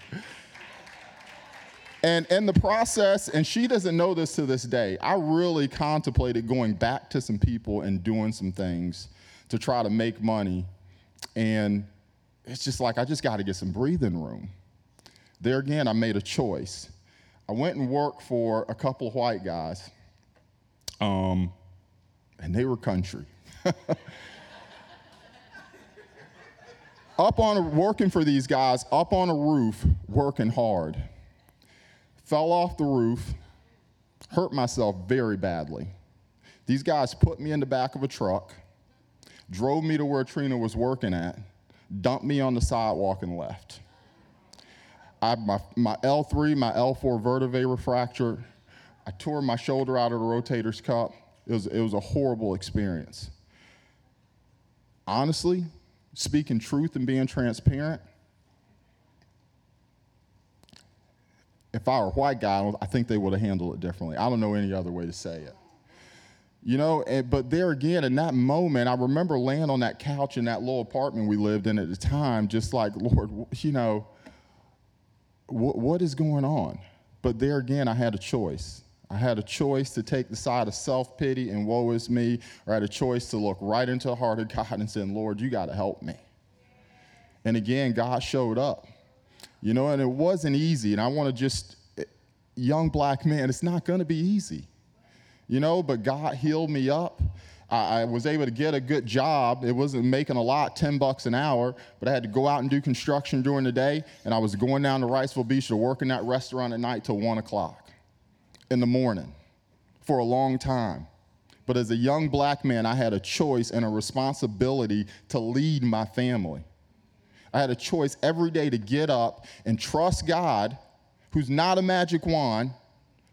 And in the process, and she doesn't know this to this day, I really contemplated going back to some people and doing some things to try to make money. And it's just like, I just got to get some breathing room. There again, I made a choice. I went and worked for a couple of white guys, um, and they were country. up on working for these guys up on a roof working hard. Fell off the roof hurt myself very badly. These guys put me in the back of a truck drove me to where trina was working at dumped me on the sidewalk and left. I, my, my l3 my l4 vertebrae were fractured i tore my shoulder out of the rotator's cuff it was, it was a horrible experience. Honestly speaking truth and being transparent. If I were a white guy, I think they would have handled it differently. I don't know any other way to say it. You know, but there again, in that moment, I remember laying on that couch in that little apartment we lived in at the time, just like, Lord, you know, wh- what is going on? But there again, I had a choice. I had a choice to take the side of self pity and woe is me, or I had a choice to look right into the heart of God and say, Lord, you got to help me. And again, God showed up. You know, and it wasn't easy. And I want to just, young black man, it's not going to be easy. You know, but God healed me up. I, I was able to get a good job. It wasn't making a lot, 10 bucks an hour, but I had to go out and do construction during the day. And I was going down to Wrightsville Beach to work in that restaurant at night till 1 o'clock in the morning. for a long time. But as a young black man, I had a choice and a responsibility to lead my family. I had a choice every day to get up and trust God, who's not a magic wand,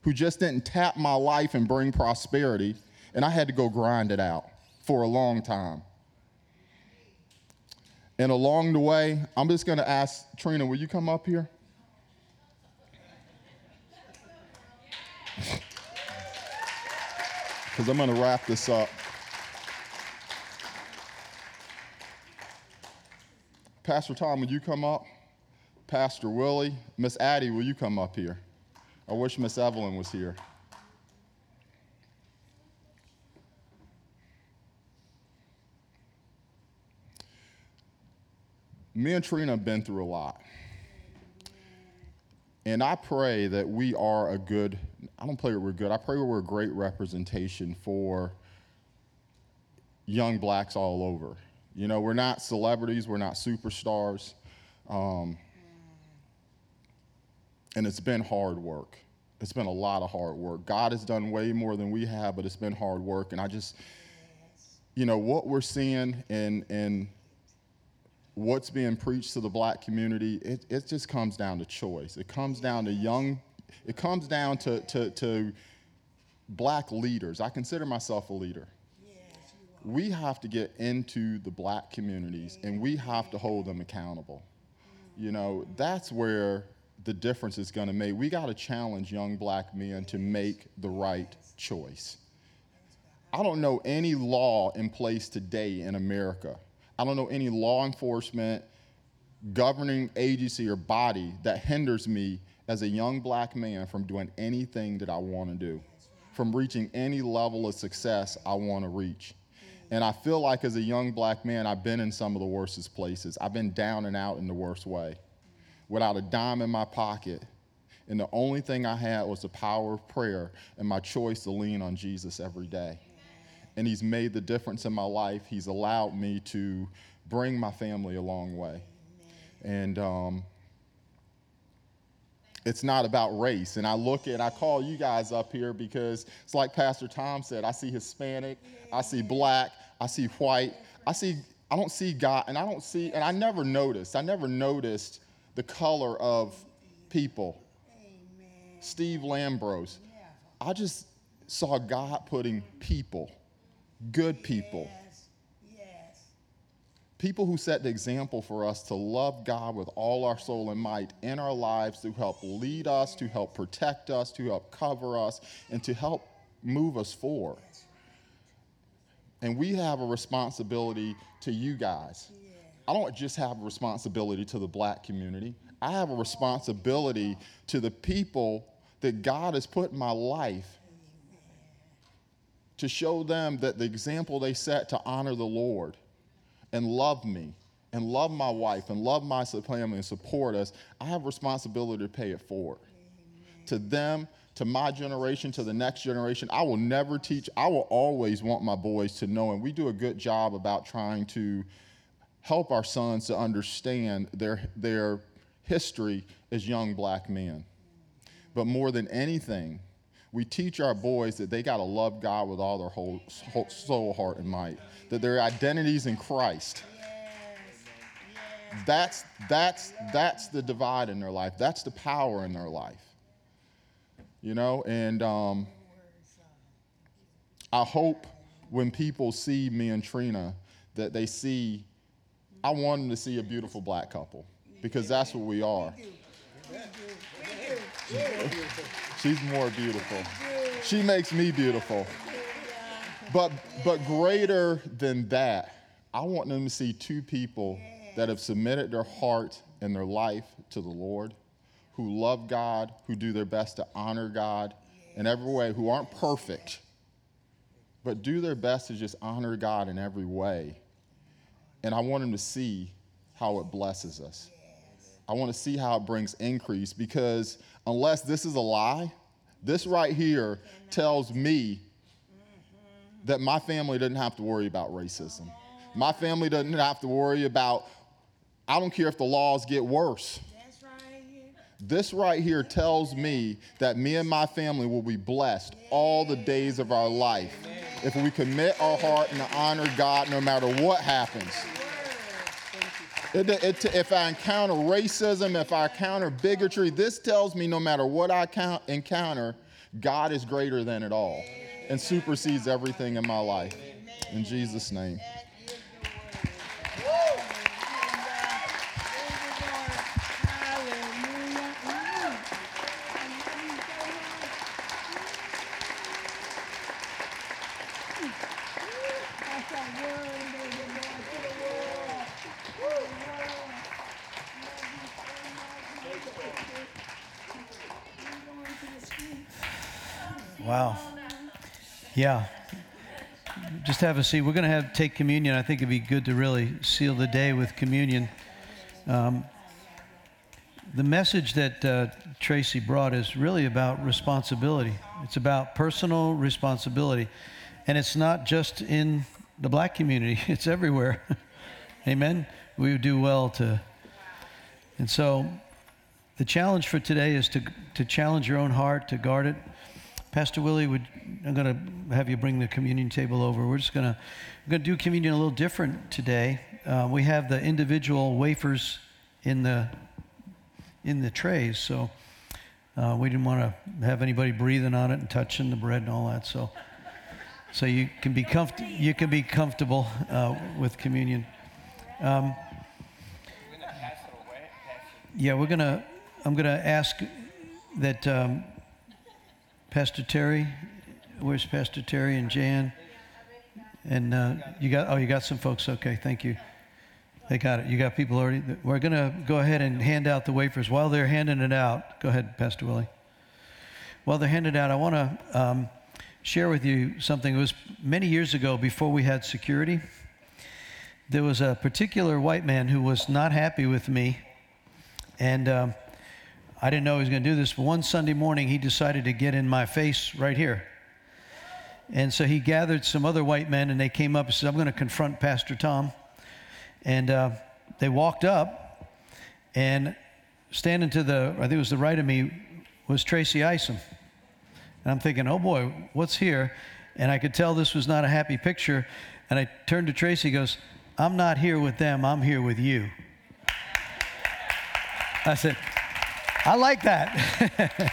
who just didn't tap my life and bring prosperity, and I had to go grind it out for a long time. And along the way, I'm just gonna ask Trina, will you come up here? Because I'm gonna wrap this up. Pastor Tom, will you come up? Pastor Willie, Miss Addie, will you come up here? I wish Miss Evelyn was here. Me and Trina have been through a lot. And I pray that we are a good, I don't pray that we're good, I pray we're a great representation for young blacks all over. You know, we're not celebrities, we're not superstars. Um, and it's been hard work. It's been a lot of hard work. God has done way more than we have, but it's been hard work. And I just, you know, what we're seeing and, and what's being preached to the black community, it, it just comes down to choice. It comes down to young, it comes down to, to, to black leaders. I consider myself a leader. We have to get into the black communities and we have to hold them accountable. You know, that's where the difference is going to make. We got to challenge young black men to make the right choice. I don't know any law in place today in America. I don't know any law enforcement, governing agency, or body that hinders me as a young black man from doing anything that I want to do, from reaching any level of success I want to reach. And I feel like as a young black man, I've been in some of the worstest places. I've been down and out in the worst way without a dime in my pocket. And the only thing I had was the power of prayer and my choice to lean on Jesus every day. And He's made the difference in my life. He's allowed me to bring my family a long way. And um, it's not about race. And I look at, I call you guys up here because it's like Pastor Tom said I see Hispanic, I see black, I see white, I see, I don't see God, and I don't see, and I never noticed, I never noticed the color of people. Steve Lambros. Yeah. I just saw God putting people, good people. Yes. People who set the example for us to love God with all our soul and might in our lives to help lead us, to help protect us, to help cover us, and to help move us forward. And we have a responsibility to you guys. I don't just have a responsibility to the black community. I have a responsibility to the people that God has put in my life to show them that the example they set to honor the Lord and love me and love my wife and love my family and support us, I have a responsibility to pay it forward. Amen. To them, to my generation, to the next generation, I will never teach, I will always want my boys to know, and we do a good job about trying to help our sons to understand their, their history as young black men. But more than anything, we teach our boys that they got to love God with all their whole, whole soul, heart, and might, that their identities in Christ. That's, that's, that's the divide in their life. That's the power in their life. You know, and um, I hope when people see me and Trina that they see I want them to see a beautiful black couple because that's what we are. She's more beautiful. She makes me beautiful. But but greater than that, I want them to see two people that have submitted their heart and their life to the Lord, who love God, who do their best to honor God in every way, who aren't perfect, but do their best to just honor God in every way and I want them to see how it blesses us. I want to see how it brings increase because unless this is a lie, this right here tells me that my family doesn't have to worry about racism. My family doesn't have to worry about, I don't care if the laws get worse. This right here tells me that me and my family will be blessed all the days of our life if we commit our heart and honor God no matter what happens. It, it, if I encounter racism, if I encounter bigotry, this tells me no matter what I count, encounter, God is greater than it all and supersedes everything in my life. In Jesus' name. Wow. Yeah. Just have a seat. We're going to have take communion. I think it'd be good to really seal the day with communion. Um, the message that uh, Tracy brought is really about responsibility. It's about personal responsibility. And it's not just in the black community, it's everywhere. Amen? We would do well to. And so the challenge for today is to, to challenge your own heart, to guard it. Pastor Willie, would, I'm going to have you bring the communion table over. We're just going to going to do communion a little different today. Uh, we have the individual wafers in the in the trays, so uh, we didn't want to have anybody breathing on it and touching the bread and all that. So so you can be comfort you can be comfortable uh, with communion. Um, yeah, we're gonna. I'm gonna ask that. Um, Pastor Terry. Where's Pastor Terry and Jan? And uh, you got, oh, you got some folks. Okay, thank you. They got it. You got people already. We're going to go ahead and hand out the wafers. While they're handing it out, go ahead, Pastor Willie. While they're handing out, I want to um, share with you something. It was many years ago before we had security. There was a particular white man who was not happy with me. And um, I didn't know he was going to do this, but one Sunday morning he decided to get in my face right here. And so he gathered some other white men and they came up and said, I'm going to confront Pastor Tom. And uh, they walked up and standing to the, I think it was the right of me, was Tracy Isom. And I'm thinking, oh boy, what's here? And I could tell this was not a happy picture. And I turned to Tracy, goes, I'm not here with them, I'm here with you. I said, I like that.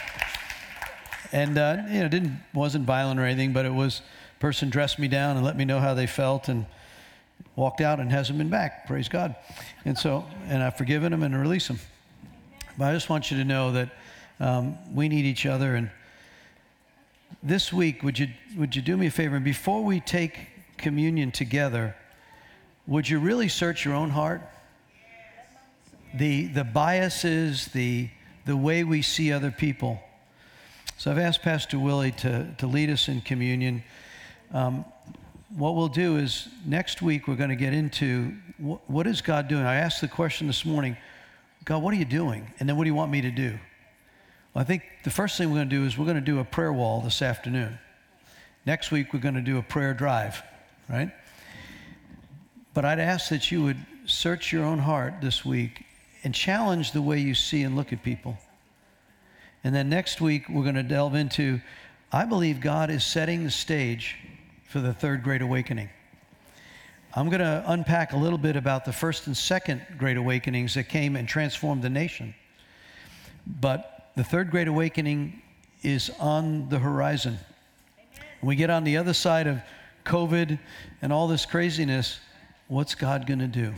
and uh, you know, didn't wasn't violent or anything, but it was person dressed me down and let me know how they felt and walked out and hasn't been back. Praise God. And so, and I've forgiven him and released him. But I just want you to know that um, we need each other. And this week, would you would you do me a favor? And before we take communion together, would you really search your own heart? The the biases, the the way we see other people. So I've asked Pastor Willie to, to lead us in communion. Um, what we'll do is next week we're going to get into wh- what is God doing? I asked the question this morning God, what are you doing? And then what do you want me to do? Well, I think the first thing we're going to do is we're going to do a prayer wall this afternoon. Next week we're going to do a prayer drive, right? But I'd ask that you would search your own heart this week and challenge the way you see and look at people. And then next week, we're going to delve into I believe God is setting the stage for the third great awakening. I'm going to unpack a little bit about the first and second great awakenings that came and transformed the nation. But the third great awakening is on the horizon. When we get on the other side of COVID and all this craziness, what's God going to do?